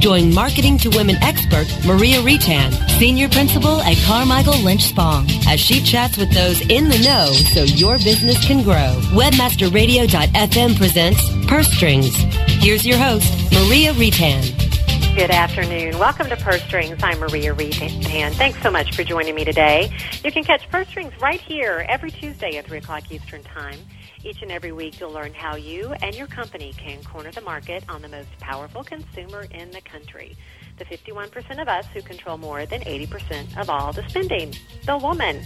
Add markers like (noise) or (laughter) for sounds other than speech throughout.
Join Marketing to Women expert Maria Retan, Senior Principal at Carmichael Lynch Spong as she chats with those in the know so your business can grow. Webmasterradio.fm presents Purse Strings. Here's your host, Maria Retan. Good afternoon. Welcome to Purse Strings. I'm Maria Retan. Thanks so much for joining me today. You can catch Purse Strings right here every Tuesday at 3 o'clock Eastern Time. Each and every week, you'll learn how you and your company can corner the market on the most powerful consumer in the country the 51% of us who control more than 80% of all the spending, the woman.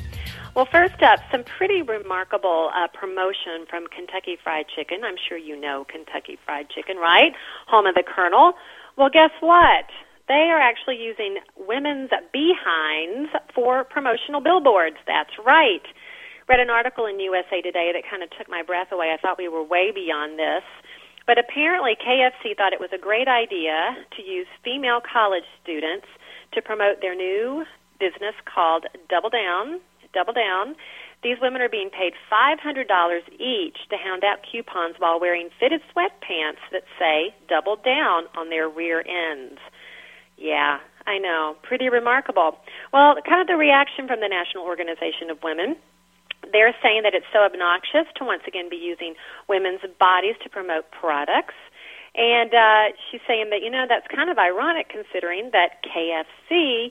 Well, first up, some pretty remarkable uh, promotion from Kentucky Fried Chicken. I'm sure you know Kentucky Fried Chicken, right? Home of the Colonel. Well, guess what? They are actually using women's behinds for promotional billboards. That's right. Read an article in USA Today that kind of took my breath away. I thought we were way beyond this. But apparently, KFC thought it was a great idea to use female college students to promote their new business called Double Down. Double Down. These women are being paid $500 each to hand out coupons while wearing fitted sweatpants that say Double Down on their rear ends. Yeah, I know. Pretty remarkable. Well, kind of the reaction from the National Organization of Women they're saying that it's so obnoxious to once again be using women's bodies to promote products. And uh, she's saying that, you know, that's kind of ironic considering that KFC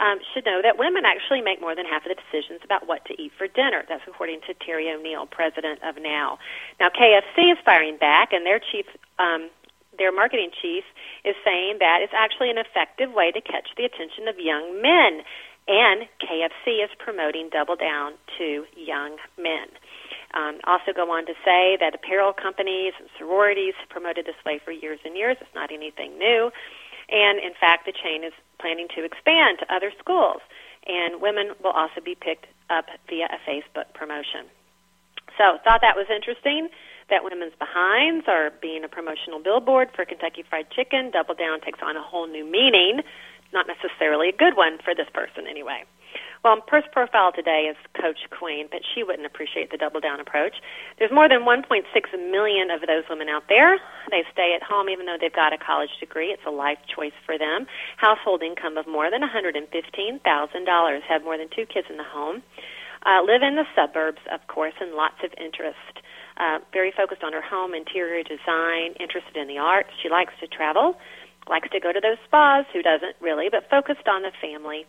um, should know that women actually make more than half of the decisions about what to eat for dinner. That's according to Terry O'Neill, president of NOW. Now, KFC is firing back, and their chief, um, their marketing chief, is saying that it's actually an effective way to catch the attention of young men. And KFC is promoting Double Down to young men. Um, also go on to say that apparel companies and sororities have promoted this way for years and years. It's not anything new. And in fact, the chain is planning to expand to other schools. And women will also be picked up via a Facebook promotion. So, thought that was interesting that women's behinds are being a promotional billboard for Kentucky Fried Chicken. Double Down takes on a whole new meaning not necessarily a good one for this person anyway. Well, first profile today is Coach Queen, but she wouldn't appreciate the double down approach. There's more than 1.6 million of those women out there. They stay at home even though they've got a college degree. It's a life choice for them. Household income of more than $115,000. Have more than two kids in the home. Uh, live in the suburbs, of course, and lots of interest. Uh, very focused on her home interior design, interested in the arts. She likes to travel likes to go to those spas, who doesn't really, but focused on the family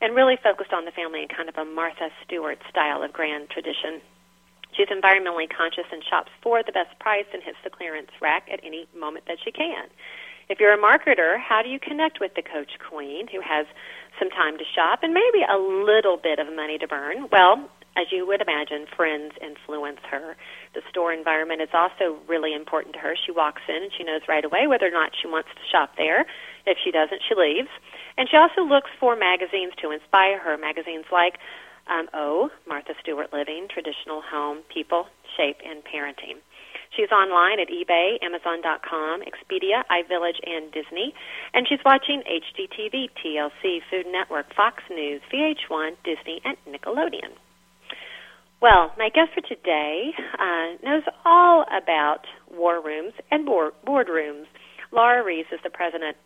and really focused on the family in kind of a Martha Stewart style of grand tradition. She's environmentally conscious and shops for the best price and hits the clearance rack at any moment that she can. If you're a marketer, how do you connect with the Coach Queen who has some time to shop and maybe a little bit of money to burn? Well, as you would imagine, friends influence her. The store environment is also really important to her. She walks in and she knows right away whether or not she wants to shop there. If she doesn't, she leaves. And she also looks for magazines to inspire her. Magazines like um, O, Martha Stewart Living, Traditional Home, People, Shape, and Parenting. She's online at eBay, Amazon.com, Expedia, iVillage, and Disney. And she's watching HGTV, TLC, Food Network, Fox News, VH1, Disney, and Nickelodeon. Well, my guest for today uh, knows all about war rooms and board, boardrooms. Laura Ries is the president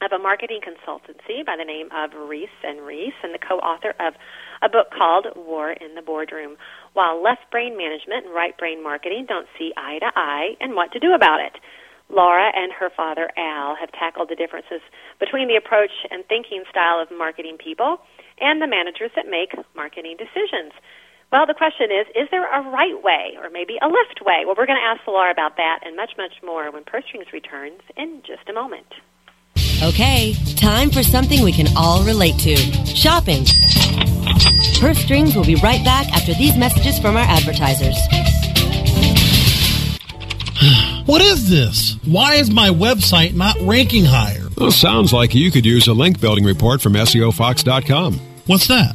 of a marketing consultancy by the name of Ries and Ries, and the co-author of a book called War in the Boardroom. While left brain management and right brain marketing don't see eye to eye, and what to do about it. Laura and her father Al have tackled the differences between the approach and thinking style of marketing people and the managers that make marketing decisions. Well, the question is, is there a right way or maybe a left way? Well, we're going to ask Laura about that and much, much more when Purse Strings returns in just a moment. Okay, time for something we can all relate to shopping. Purse Strings will be right back after these messages from our advertisers. (sighs) what is this? Why is my website not ranking higher? Well, sounds like you could use a link building report from SEOFox.com. What's that?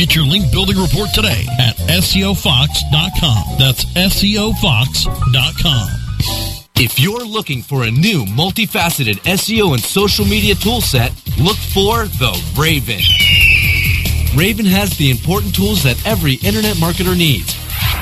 Get your link building report today at SEOFox.com. That's SEOFox.com. If you're looking for a new multifaceted SEO and social media toolset, look for the Raven. Raven has the important tools that every internet marketer needs.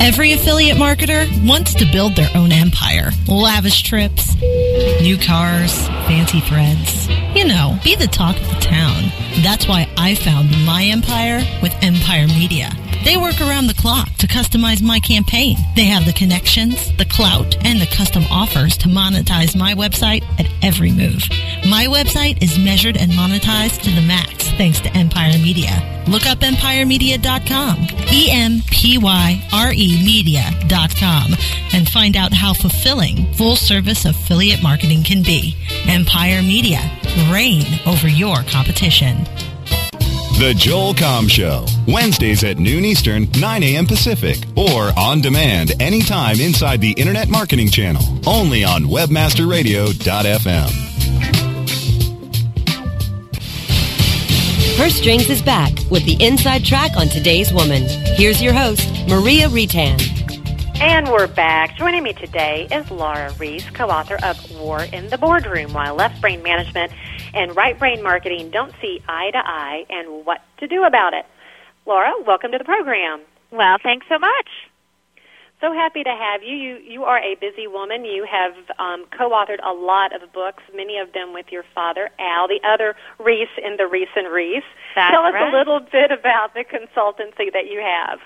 Every affiliate marketer wants to build their own empire. Lavish trips, new cars, fancy threads. You know, be the talk of the town. That's why I found my empire with Empyre Media. They work around the clock to customize my campaign. They have the connections, the clout, and the custom offers to monetize my website at every move. My website is measured and monetized to the max thanks to Empyre Media. Look up empyremedia.com, E-M-P-Y-R-E media.com, and find out how fulfilling full service affiliate marketing can be. Empyre Media, reign over your competition. The Joel Comm Show, Wednesdays at noon Eastern, 9 a.m. Pacific, or on demand anytime inside the Internet Marketing Channel, only on WebmasterRadio.fm. Her Strings is back with the inside track on today's woman. Here's your host, Maria Retan. And we're back. Joining me today is Laura Ries, co-author of War in the Boardroom, Why Left Brain Management and Right Brain Marketing Don't See Eye to Eye and What to Do About It. Laura, welcome to the program. Well, thanks so much. So happy to have you. You you are a busy woman. You have um, co-authored a lot of books, many of them with your father, Al, the other Ries in the Ries and Ries. That's Tell us right. a little bit about the consultancy that you have.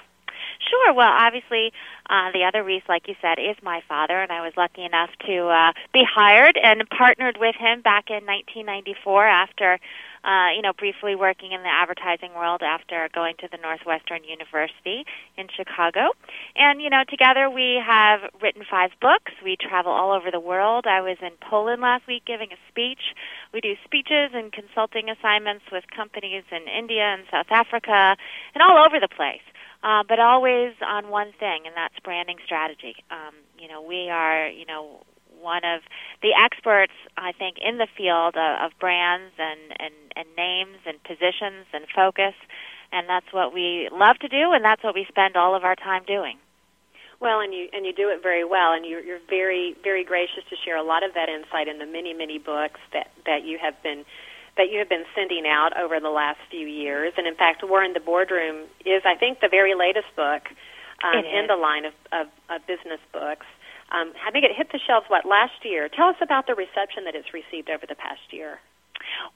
Sure. Well, obviously, uh, the other Ries, like you said, is my father, and I was lucky enough to uh, be hired and partnered with him back in 1994 after. Uh, you know, briefly working in the advertising world after going to the Northwestern University in Chicago. And, you know, together we have written five books. We travel all over the world. I was in Poland last week giving a speech. We do speeches and consulting assignments with companies in India and South Africa and all over the place uh, but always on one thing, and that's branding strategy. Um, you know, we are, you know, one of the experts, I think, in the field of, of brands and, and, and names and positions and focus, and that's what we love to do, and that's what we spend all of our time doing. Well, and you and you do it very well, and you're, you're very very gracious to share a lot of that insight in the many many books that that you have been that you have been sending out over the last few years. And in fact, War in the Boardroom is, I think, the very latest book um, in the line of, of, of business books. Um, I think it hit the shelves what last year. Tell us about the reception that it's received over the past year.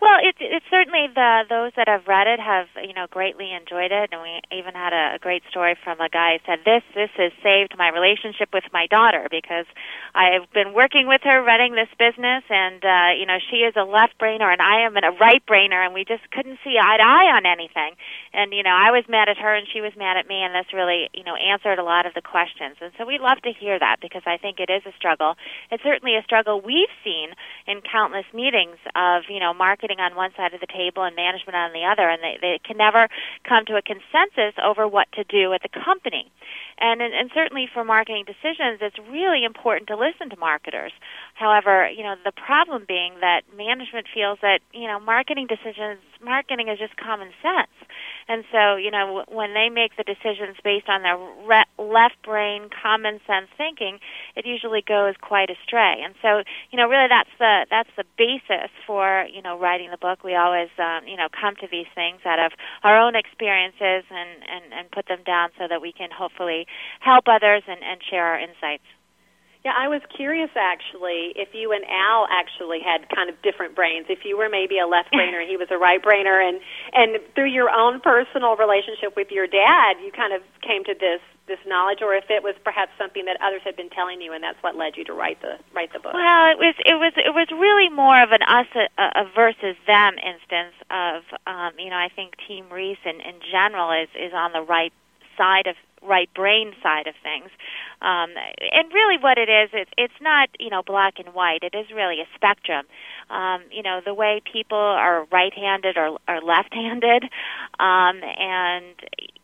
Well, it, it's certainly the those that have read it have you know greatly enjoyed it, and we even had a, a great story from a guy who said this this has saved my relationship with my daughter because I've been working with her running this business, and uh, you know she is a left brainer and I am a right brainer, and we just couldn't see eye to eye on anything, and you know I was mad at her and she was mad at me, and this really you know answered a lot of the questions, and so we love to hear that because I think it is a struggle. It's certainly a struggle we've seen in countless meetings of you know marketing on one side of the table and management on the other, and they, they can never come to a consensus over what to do at the company. And, and and certainly for marketing decisions, it's really important to listen to marketers. However, you know the problem being that management feels that you know marketing decisions, marketing is just common sense, And so, you know, when they make the decisions based on their re- left brain common sense thinking, it usually goes quite astray. And so, you know, really that's the that's the basis for you know writing the book. We always um, you know come to these things out of our own experiences and and and put them down so that we can hopefully help others and and share our insights. Yeah, I was curious actually if you and Al actually had kind of different brains. If you were maybe a left brainer and he was a right brainer, and and through your own personal relationship with your dad, you kind of came to this this knowledge, or if it was perhaps something that others had been telling you, and that's what led you to write the write the book. Well, it was it was it was really more of an us a, a versus them instance of um, you know I think Team Ries in, in general is is on the right side of right brain side of things. Um, and really, what it is, it, it's not you know black and white. It is really a spectrum. Um, you know, the way people are right-handed or, or left-handed, um, and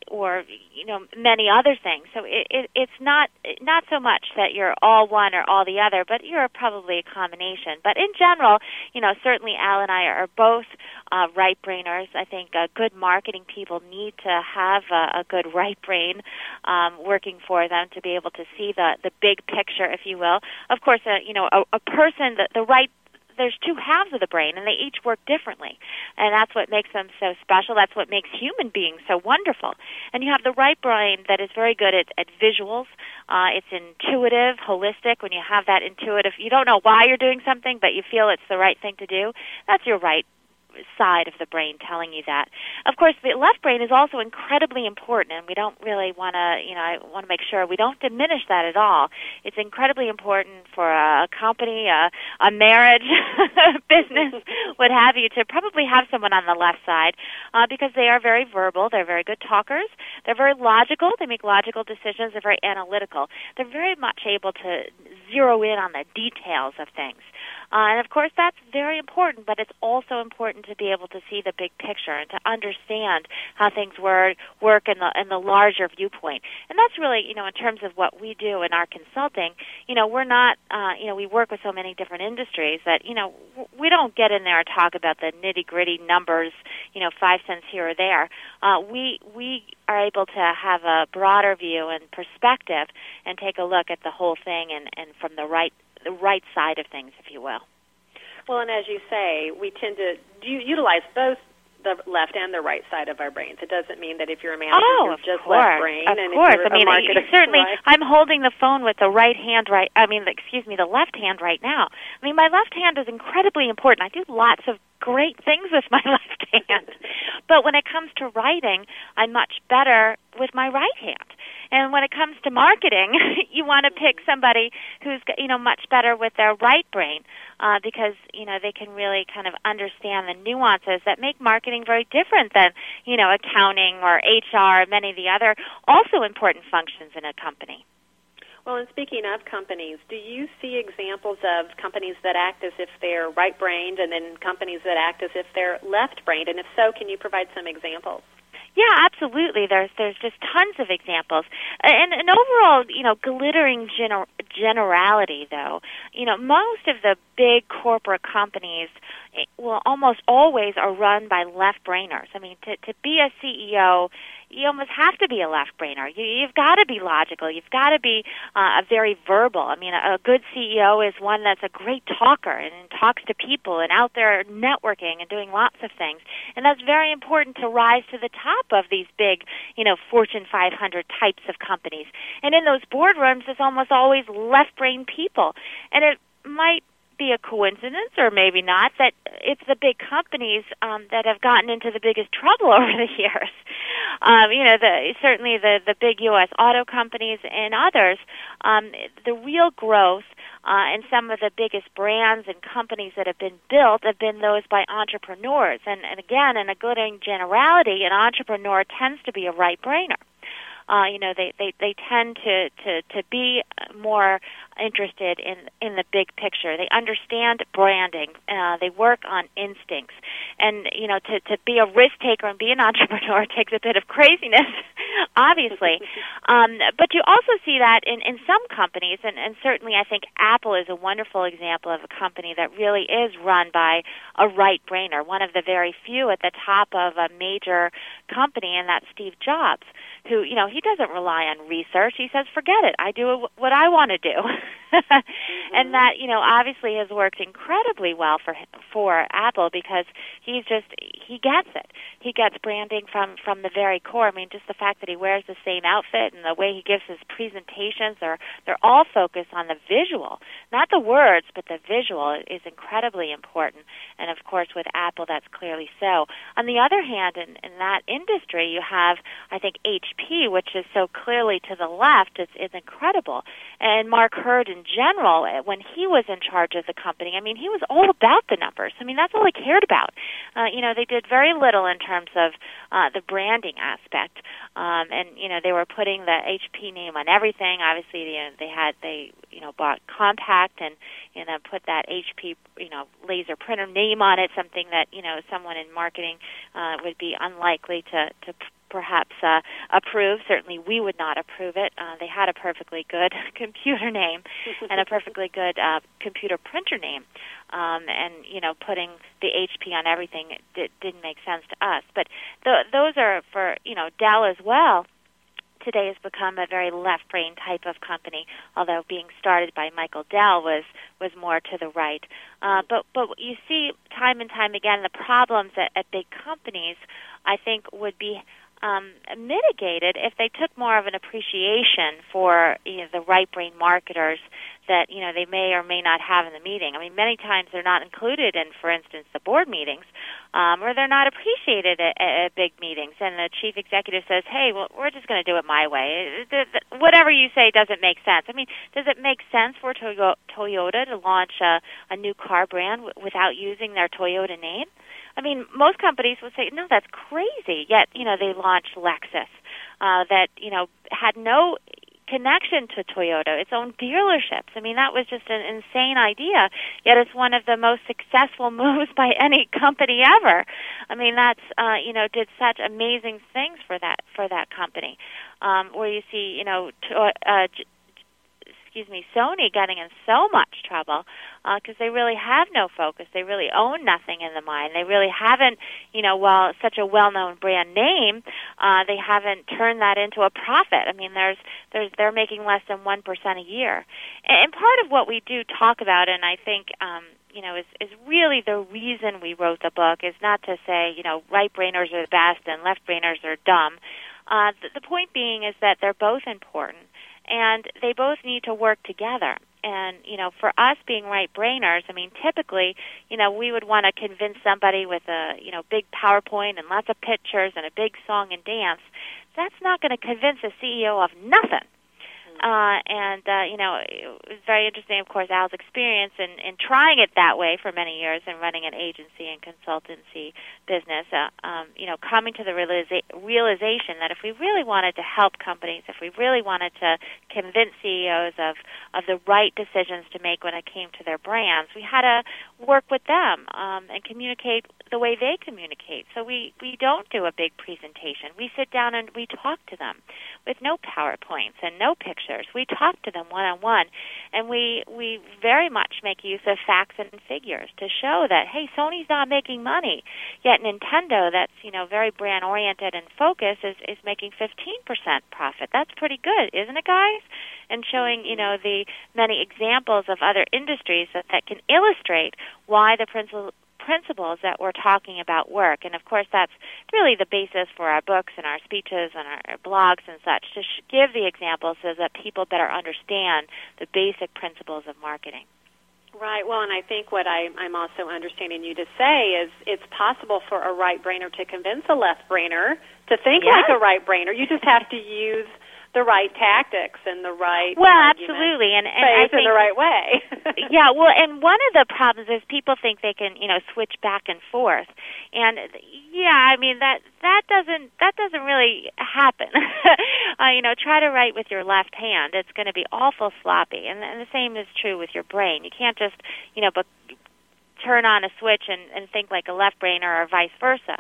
or you know many other things. So it, it, it's not not so much that you're all one or all the other, but you're probably a combination. But in general, you know, certainly Al and I are both uh, right brainers. I think uh, good marketing people need to have a, a good right brain um, working for them to be able to see the the big picture, if you will. Of course, uh, you know, a, a person the, the right there's two halves of the brain and they each work differently. And that's what makes them so special. That's what makes human beings so wonderful. And you have the right brain that is very good at, at visuals. Uh, it's intuitive holistic. When you have that intuitive you don't know why you're doing something but you feel it's the right thing to do. That's your right side of the brain telling you that. Of course, the left brain is also incredibly important, and we don't really want to, you know, I want to make sure we don't diminish that at all. It's incredibly important for a company, a, a marriage, (laughs) business, what have you, to probably have someone on the left side uh, because they are very verbal, they're very good talkers, they're very logical, they make logical decisions, they're very analytical. They're very much able to zero in on the details of things. Uh, and of course, that's very important, but it's also important to be able to see the big picture and to understand how things work work in the in the larger viewpoint. And that's really, you know, in terms of what we do in our consulting. You know, we're not, uh, you know, we work with so many different industries that you know we don't get in there and talk about the nitty gritty numbers. You know, five cents here or there. Uh, we we are able to have a broader view and perspective and take a look at the whole thing and, and from the right the right side of things, if you will. Well, and as you say, we tend to utilize both the left and the right side of our brains. It doesn't mean that if you're a manager, oh, you're just course, left brain. Of and course, I mean, marketer, (laughs) certainly, right. I'm holding the phone with the right hand right. I mean, excuse me, the left hand right now. I mean, my left hand is incredibly important. I do lots of great things with my (laughs) left hand, but when it comes to writing, I'm much better with my right hand. And when it comes to marketing, (laughs) you want to pick somebody who's you know much better with their right brain uh, because you know they can really kind of understand the nuances that make marketing very different than you know accounting or HR, many of the other also important functions in a company. Well, and speaking of companies, do you see examples of companies that act as if they're right brained and then companies that act as if they're left brained? And if so, can you provide some examples? Yeah, absolutely. There's there's just tons of examples, and an overall, you know, glittering gener- generality. Though, you know, most of the big corporate companies, well, almost always are run by left brainers. I mean, to to be a CEO, you almost have to be a left brainer. You, you've got to be logical. You've got to be uh, a very verbal. I mean, a, a good CEO is one that's a great talker and talks to people and out there networking and doing lots of things. And that's very important to rise to the top of these big, you know, Fortune 500 types of companies. And in those boardrooms, it's almost always left brain people. And it might be a coincidence or maybe not that it's the big companies um, that have gotten into the biggest trouble (laughs) over the years. Um, you know, the, certainly the the big U.S. auto companies and others. Um, the real growth uh, and some of the biggest brands and companies that have been built have been those by entrepreneurs. And, and again, in a good generality, an entrepreneur tends to be a right brainer uh, you know, they, they, they tend to, to, to be more interested in, in the big picture. They understand branding. Uh, they work on instincts. And, you know, to, to be a risk taker and be an (laughs) entrepreneur takes a bit of craziness. (laughs) obviously. (laughs) Um, but you also see that in, in some companies, and, and certainly I think Apple is a wonderful example of a company that really is run by a right brainer, one of the very few at the top of a major company, and that's Steve Jobs who, you know, he doesn't rely on research. He says, forget it. I do what I want to do. Mm-hmm. (laughs) And that, you know, obviously has worked incredibly well for for Apple because he's just he gets it. He gets branding from from the very core. I mean, just the fact that he wears the same outfit and the way he gives his presentations are they're all focused on the visual, not the words, but the visual is incredibly important. And of course, with Apple, that's clearly so. On the other hand, in, in that industry, you have, I think, HP, which is so clearly to the left, It's is incredible. And Mark Hurd, in general, eh, when he was in charge of the company, I mean, he was all about the numbers. I mean, that's all he cared about. Uh, you know, they did very little in terms of uh, the branding aspect, um, and you know, they were putting the HP name on everything. Obviously, you know, they had they you know bought Compaq and you know put that HP you know laser printer name on it, something that you know someone in marketing uh, would be unlikely to to perhaps uh, approve. Certainly, we would not approve it. Uh, they had a perfectly good (laughs) computer name and a perfectly good uh, computer printer name, um, and you know, putting the HP on everything it didn't make sense to us. But th- those are for you know Dell as well today has become a very left brain type of company, although being started by Michael Dell was was more to the right. Uh, but but you see time and time again the problems at, at big companies. I think would be um, mitigated if they took more of an appreciation for you know, the right brain marketers that you know they may or may not have in the meeting. I mean, many times they're not included in, for instance, the board meetings, um, or they're not appreciated at, at big meetings. And the chief executive says, "Hey, well, we're just going to do it my way. Whatever you say doesn't make sense." I mean, does it make sense for Toyota to launch a, a new car brand w- without using their Toyota name? I mean, most companies would say, "No, that's crazy." Yet, you know, they launched Lexus uh, that you know had no connection to Toyota, its own dealerships. I mean, that was just an insane idea. Yet it's one of the most successful (laughs) moves by any company ever. I mean, that's uh, you know did such amazing things for that for that company. Um, where you see, you know, to, uh, excuse me, Sony getting in so much trouble because uh, they really have no focus. They really own nothing in the mind. They really haven't, you know, while such a well-known brand name, uh, they haven't turned that into a profit. I mean, there's, there's, they're making less than one percent a year, and, and part of what we do talk about, and I think. Um, you know, is, is really the reason we wrote the book is not to say, you know, right brainers are the best and left brainers are dumb. Uh, the, the point being is that they're both important and they both need to work together. And you know for us being right brainers i mean typically you know we would want to convince somebody with a you know big powerpoint and lots of pictures and a big song and dance. That's not going to convince a ceo of nothing uh, and uh, you know, it was very interesting, of course, Al's experience in, in trying it that way for many years and running an agency and consultancy business. Uh, um, you know, coming to the realiza- realization that if we really wanted to help companies, if we really wanted to convince CEOs of of the right decisions to make when it came to their brands, we had to work with them um, and communicate the way they communicate. So we we don't do a big presentation. We sit down and we talk to them with no powerpoints and no pictures. We talk to them one on one, and we we very much make use of facts and figures to show that hey, Sony's not making money, yet Nintendo, that's you know very brand oriented and focused, is is making 15% profit. That's pretty good, isn't it, guys? And showing you know the many examples of other industries that, that can illustrate why the principal principles that we're talking about work. And of course, that's really the basis for our books and our speeches and our blogs and such to sh- give the examples so that people better understand the basic principles of marketing. Right. Well, and I think what I, I'm also understanding you to say is it's possible for a right brainer to convince a left brainer to think yes. like a right brainer. You just have to use the right tactics and the right well absolutely. And and I think in the right way. (laughs) (laughs) Yeah well and one of the problems is people think they can you know switch back and forth. And yeah i mean that that doesn't that doesn't really happen. (laughs) Uh, you know try to write with your left hand. It's going to be awful sloppy. And, and the same is true with your brain. You can't just you know but turn on a switch and, and think like a left brainer or vice versa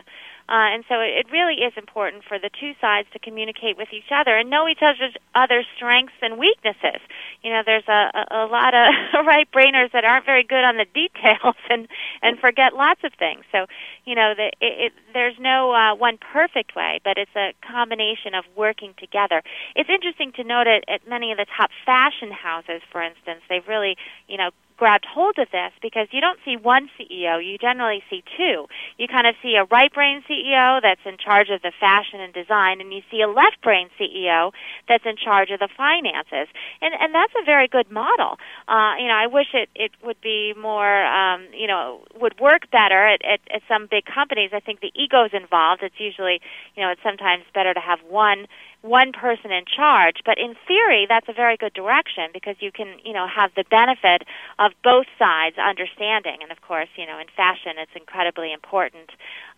Uh, and so it, it really is important for the two sides to communicate with each other and know each other's other's strengths and weaknesses. You know, there's a, a, a lot of (laughs) right brainers that aren't very good on the (laughs) details and and forget lots of things. So, you know, the, it, it, there's no uh, one perfect way, but it's a combination of working together. It's interesting to note at, at many of the top fashion houses, for instance, they've really, you know, grabbed hold of this because you don't see one CEO, you generally see two. You kind of see a right brain CEO that's in charge of the fashion and design, and you see a left brain CEO that's in charge of the finances. And, and that's a very good model. Uh, you know, I wish it, it would be more, um, you know, would work better at, at, at some big companies. I think the ego's involved. It's usually, you know, it's sometimes better to have one one person in charge. But in theory, that's a very good direction because you can, you know, have the benefit of both sides understanding. And of course, you know, in fashion, it's incredibly important,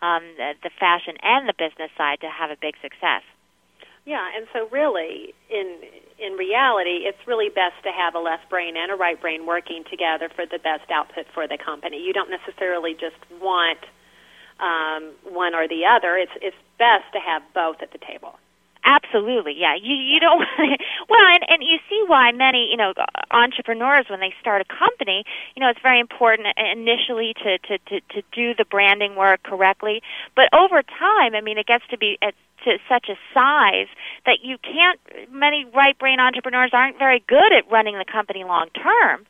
um, the, the fashion and the business side to have a big success. Yeah, and so really, in in reality, it's really best to have a left brain and a right brain working together for the best output for the company. You don't necessarily just want um, one or the other. It's it's best to have both at the table. Absolutely, yeah. You you don't (laughs) well, and and you see why many you know entrepreneurs when they start a company, you know, it's very important initially to to to, to do the branding work correctly, but over time, I mean, it gets to be at to such a size that you can't. Many right brain entrepreneurs aren't very good at running the company long term.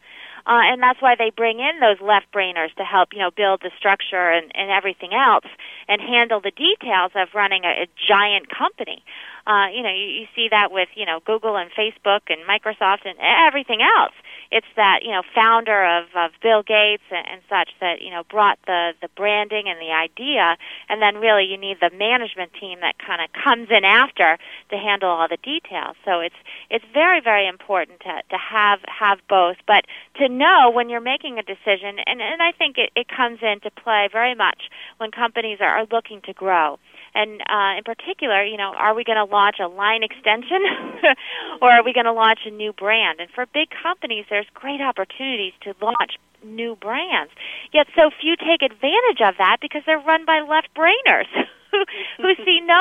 Uh, and that's why they bring in those left brainers to help, you know, build the structure and, and everything else and handle the details of running a, a giant company. Uh, you know, you, you see that with, you know, Google and Facebook and Microsoft and everything else. It's that, you know, founder of, of Bill Gates and, and such that, you know, brought the, the branding and the idea, and then really you need the management team that kind of comes in after to handle all the details. So it's, it's very, very important to, to have, have both, but to know when you're making a decision, and, and I think it, it comes into play very much when companies are, are looking to grow. And uh, in particular, you know, are we going to launch a line extension (laughs) or are we going to launch a new brand? And for big companies, there's great opportunities to launch new brands. Yet so few take advantage of that because they're run by left brainers. (laughs) who see no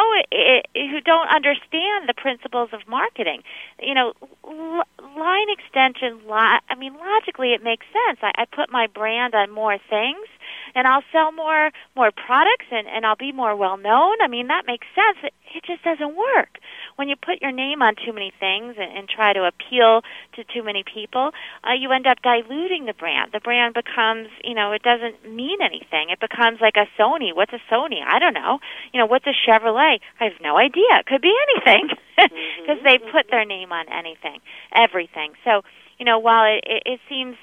who don't understand the principles of marketing you know l- line extension I mean logically it makes sense I, I put my brand on more things and I'll sell more more products and and I'll be more well known. I mean, that makes sense. It, it just doesn't work when you put your name on too many things and, and try to appeal to too many people. Uh, you end up diluting the brand. The brand becomes, you know, it doesn't mean anything. It becomes like a Sony. What's a Sony? I don't know. You know, what's a Chevrolet? I have no idea. It could be anything (laughs) because mm-hmm. they put their name on anything, everything. So, you know, while it, it, it seems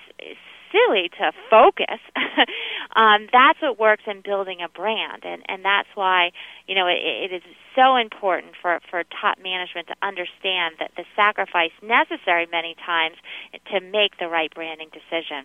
silly to focus. (laughs) um, that's what works in building a brand, and and that's why you know it, it is so important for for top management to understand that the sacrifice necessary many times to make the right branding decision.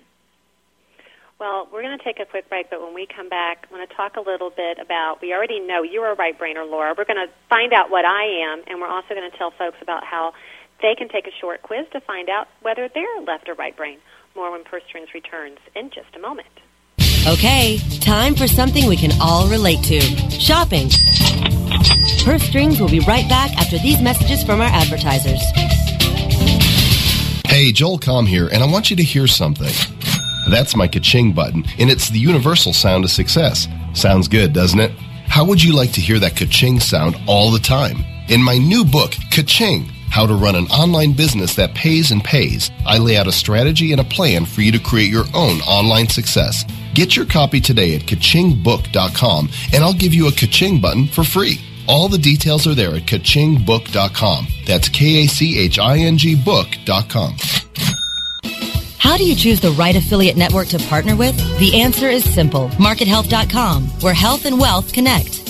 Well, we're going to take a quick break, but when we come back, I want to talk a little bit about. We already know you're a right brainer, Laura. We're going to find out what I am, and we're also going to tell folks about how they can take a short quiz to find out whether they're left or right brain. More when Purse Strings returns in just a moment. Okay, time for something we can all relate to shopping. Purse Strings will be right back after these messages from our advertisers. Hey, Joel Comm here, and I want you to hear something. That's my ka-ching button, and it's the universal sound of success. Sounds good, doesn't it? How would you like to hear that ka-ching sound all the time? In my new book, Ka-ching, how to run an online business that pays and pays. I lay out a strategy and a plan for you to create your own online success. Get your copy today at kachingbook.com and I'll give you a kaching button for free. All the details are there at kachingbook.com. That's K A C H I N G book.com. How do you choose the right affiliate network to partner with? The answer is simple. MarketHealth.com, where health and wealth connect.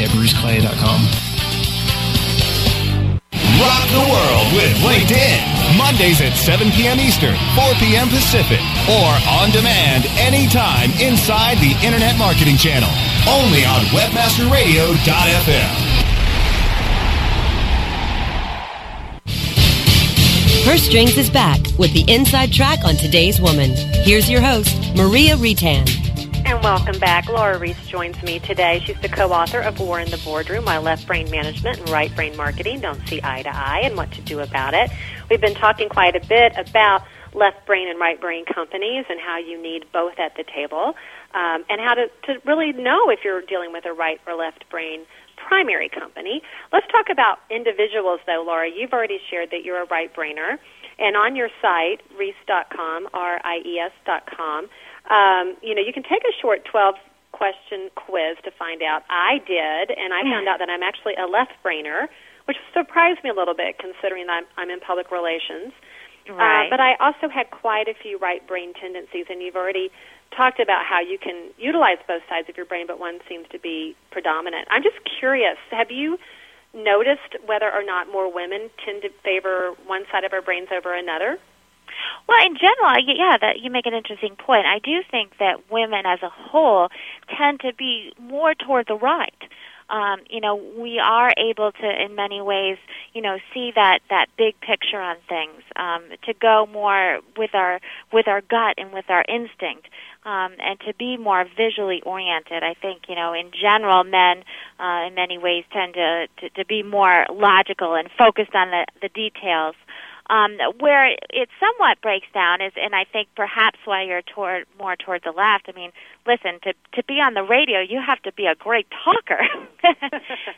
at bruceclay.com. Rock the world with LinkedIn. Mondays at 7 p.m. Eastern, 4 p.m. Pacific, or on demand anytime inside the Internet Marketing Channel. Only on WebmasterRadio.fm. Purse Strings is back with the inside track on today's woman. Here's your host, Maria Retan. And welcome back. Laura Ries joins me today. She's the co-author of War in the Boardroom, Why Left Brain Management and Right Brain Marketing Don't See Eye to Eye and What to Do About It. We've been talking quite a bit about left brain and right brain companies and how you need both at the table um, and how to, to really know if you're dealing with a right or left brain primary company. Let's talk about individuals, though, Laura. You've already shared that you're a right brainer. And on your site, Ries.com, R-I-E-S.com, um, you know, you can take a short 12 question quiz to find out. I did, and I found out that I'm actually a left brainer, which surprised me a little bit considering that I'm, I'm in public relations. Right. Uh, but I also had quite a few right brain tendencies, and you've already talked about how you can utilize both sides of your brain, but one seems to be predominant. I'm just curious, have you noticed whether or not more women tend to favor one side of our brains over another? Well, in general, yeah, that you make an interesting point. I do think that women as a whole tend to be more toward the right. Um, you know, we are able to, in many ways, you know, see that that big picture on things, um, to go more with our with our gut and with our instinct, um, and to be more visually oriented. I think, you know, in general, men, uh, in many ways, tend to, to to be more logical and focused on the the details. Um, where it somewhat breaks down is, and I think perhaps why you're toward more toward the left. I mean, listen, to to be on the radio, you have to be a great talker, (laughs)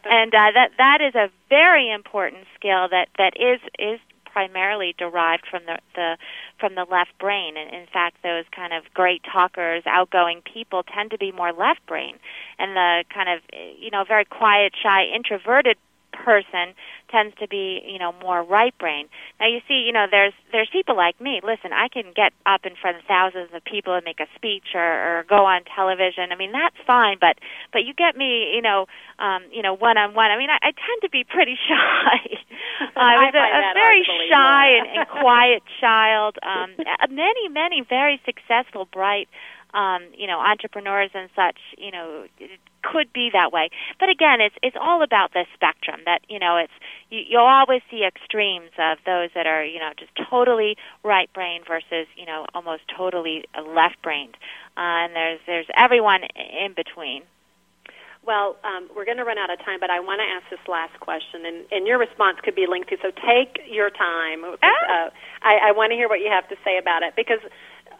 and uh, that that is a very important skill that that is is primarily derived from the the from the left brain. And in fact, those kind of great talkers, outgoing people tend to be more left brain, and the kind of you know very quiet, shy, introverted person tends to be, you know, more right brain. Now you see, you know, there's there's people like me. Listen, I can get up in front of thousands of people and make a speech or, or go on television. I mean, that's fine, but but you get me, you know, um, you know, one on one. I mean, I, I tend to be pretty (laughs) shy. I was a, a very shy and, and quiet (laughs) child. Um, many, many very successful, bright um, you know, entrepreneurs and such, you know, could be that way. But again, it's it's all about the spectrum. That you know, it's you, you'll always see extremes of those that are you know just totally right brain versus you know almost totally left brained, uh, and there's there's everyone in between. Well, um, we're going to run out of time, but I want to ask this last question, and, and your response could be lengthy, so take your time. Uh, I, I want to hear what you have to say about it because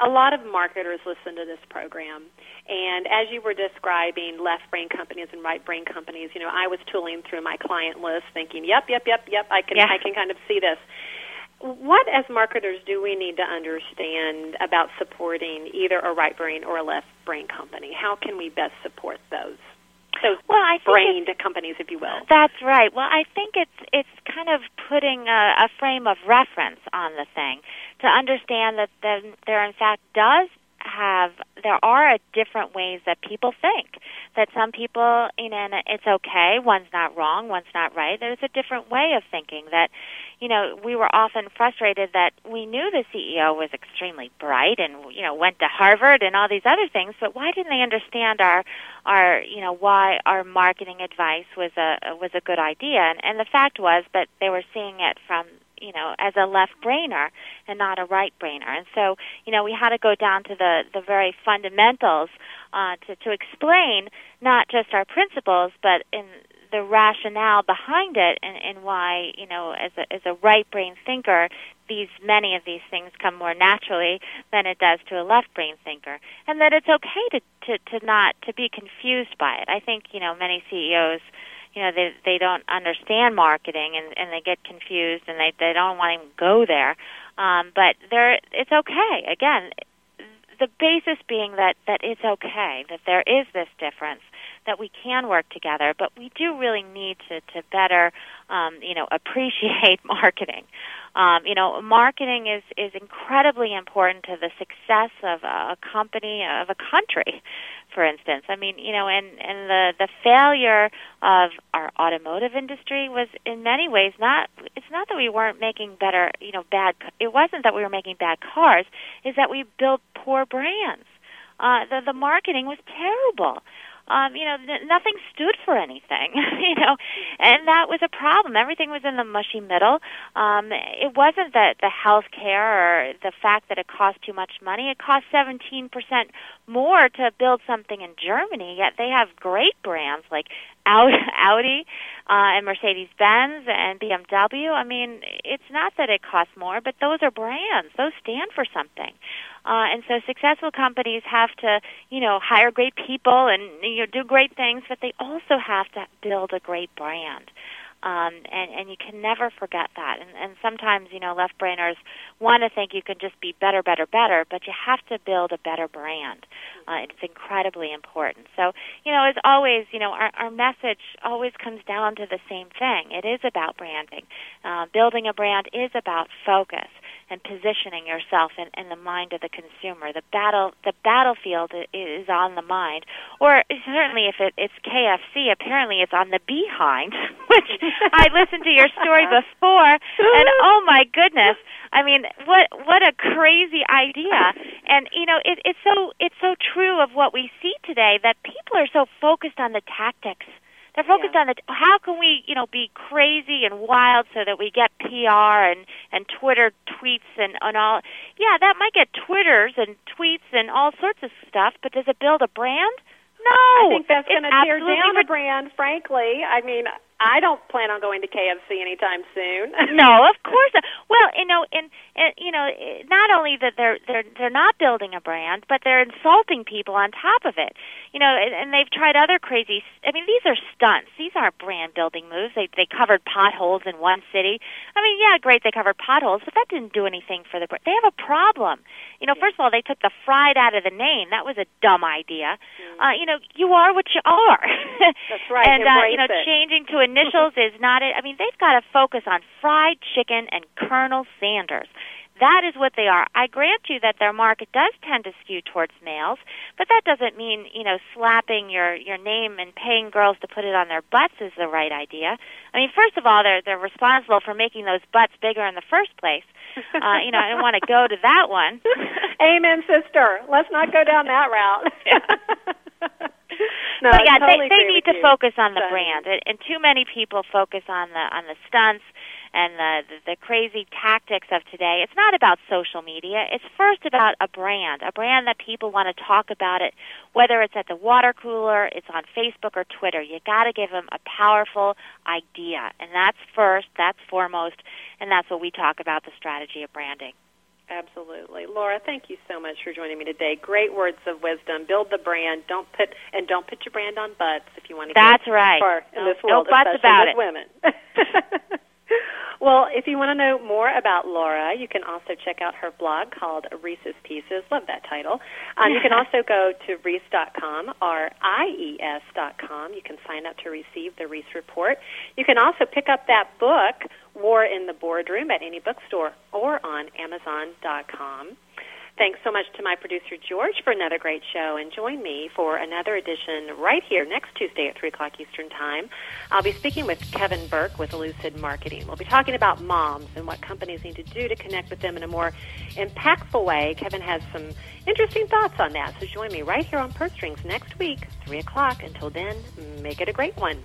a lot of marketers listen to this program. And as you were describing left brain companies and right brain companies, you know, I was tooling through my client list thinking, yep, yep, yep, yep, I can Yeah. I can kind of see this. What as marketers do we need to understand about supporting either a right brain or a left brain company? How can we best support those? Those Well, I brained companies, if you will. That's right. Well, I think it's it's kind of putting a, a frame of reference on the thing to understand that there, there in fact does have there are different ways that people think. That some people, you know, and it's okay. One's not wrong. One's not right. There's a different way of thinking. That, you know, we were often frustrated that we knew the CEO was extremely bright and you know went to Harvard and all these other things, but why didn't they understand our our you know why our marketing advice was a was a good idea? And, and the fact was that they were seeing it from you know as a left brainer and not a right brainer. And so you know we had to go down to the the very fundamentals uh to to explain not just our principles but in the rationale behind it and, and why you know as a as a right brain thinker these many of these things come more naturally than it does to a left brain thinker. And that it's okay to to to not to be confused by it. I think you know many ceos you know they they don't understand marketing and and they get confused and they they don't want to go there. Um but there it's okay. Again the basis being that that it's okay that there is this difference that we can work together but we do really need to to better um you know (laughs) appreciate marketing um, you know, marketing is is incredibly important to the success of a company of a country. For instance, I mean, you know, and and the the failure of our automotive industry was in many ways not. It's not that we weren't making better, you know, bad. It wasn't that we were making bad cars. Is that we built poor brands. Uh, the the marketing was terrible um, you know, n- nothing stood for anything, (laughs) you know, and that was a problem. Everything was in the mushy middle. Um, it wasn't that the health care or the fact that it cost too much money. It cost 17% more to build something in Germany, yet they have great brands like Audi uh, and Mercedes Benz and BMW. I mean, it's not that it costs more, but those are brands. Those stand for something. Uh, and so successful companies have to, you know, hire great people and you know, do great things, but they also have to build a great brand. Um, and, and you can never forget that. And, and sometimes, you know, left brainers want to think you can just be better, better, better, but you have to build a better brand. Uh, it's incredibly important. So, you know, as always, you know, our, our message always comes down to the same thing. It is about branding. Uh, building a brand is about focus and positioning yourself in, in the mind of the consumer. The battle, the battlefield is on the mind, or certainly if it, it's KFC, apparently it's on the behind. (laughs) Which (laughs) I listened to your story before, and (laughs) oh my goodness, I mean, what what a crazy idea! And you know, it, it's so it's so true of what we see today that people are so focused on the tactics they're focused yeah. on the how can we, you know, be crazy and wild so that we get PR and and Twitter tweets and and all. Yeah, that might get Twitters and tweets and all sorts of stuff, but does it build a brand? No, I think that's going to tear down a brand. Frankly, I mean, I don't plan on going to KFC anytime soon. (laughs) no, of course not. Well, you know, and, and you know, not only that they're they're they're not building a brand, but they're insulting people on top of it. You know, and, and they've tried other crazy. I mean, these are stunts. These aren't brand building moves. They they covered potholes in one city. I mean, yeah, great, they covered potholes, but that didn't do anything for the brand. They have a problem. You know, first of all, they took the fried out of the name. That was a dumb idea. Mm. Uh, you know, you are what you are. (laughs) That's right. and uh, you know, it. changing to initials is not it. I mean, they've got to focus on fried chicken and Colonel Sanders. That is what they are. I grant you that their market does tend to skew towards males, but that doesn't mean, you know, slapping your your name and paying girls to put it on their butts is the right idea. I mean, first of all, they're they're responsible for making those butts bigger in the first place. Uh, you know, I don't want to go to that one. (laughs) Amen, sister. Let's not go down that route. (laughs) no, but yeah, totally they they need to you. focus on the Stunning. brand, and, and too many people focus on the on the stunts and the, the the crazy tactics of today. It's not about social media. It's first about a brand, a brand that people want to talk about it, whether it's at the water cooler, it's on Facebook or Twitter. You got to give them a powerful idea, and that's first, that's foremost, and that's what we talk about the strategy of branding. Absolutely. Laura, thank you so much for joining me today. Great words of wisdom. Build the brand. Don't put and don't put your brand on butts if you want to That's get right. far in No- this world, no butts especially about with it. women. (laughs) well, if you want to know more about Laura, you can also check out her blog called Ries's Pieces. Love that title. Um, you can also go to Ries.com, dot com. You can sign up to receive the Reese Report. You can also pick up that book, War in the Boardroom, at any bookstore or on Amazon.com. Thanks so much to my producer, George, for another great show. And join me for another edition right here next Tuesday at 3 o'clock Eastern Time. I'll be speaking with Kevin Burke with Lucid Marketing. We'll be talking about moms and what companies need to do to connect with them in a more impactful way. Kevin has some interesting thoughts on that. So join me right here on Purse Strings next week, 3 o'clock. Until then, make it a great one.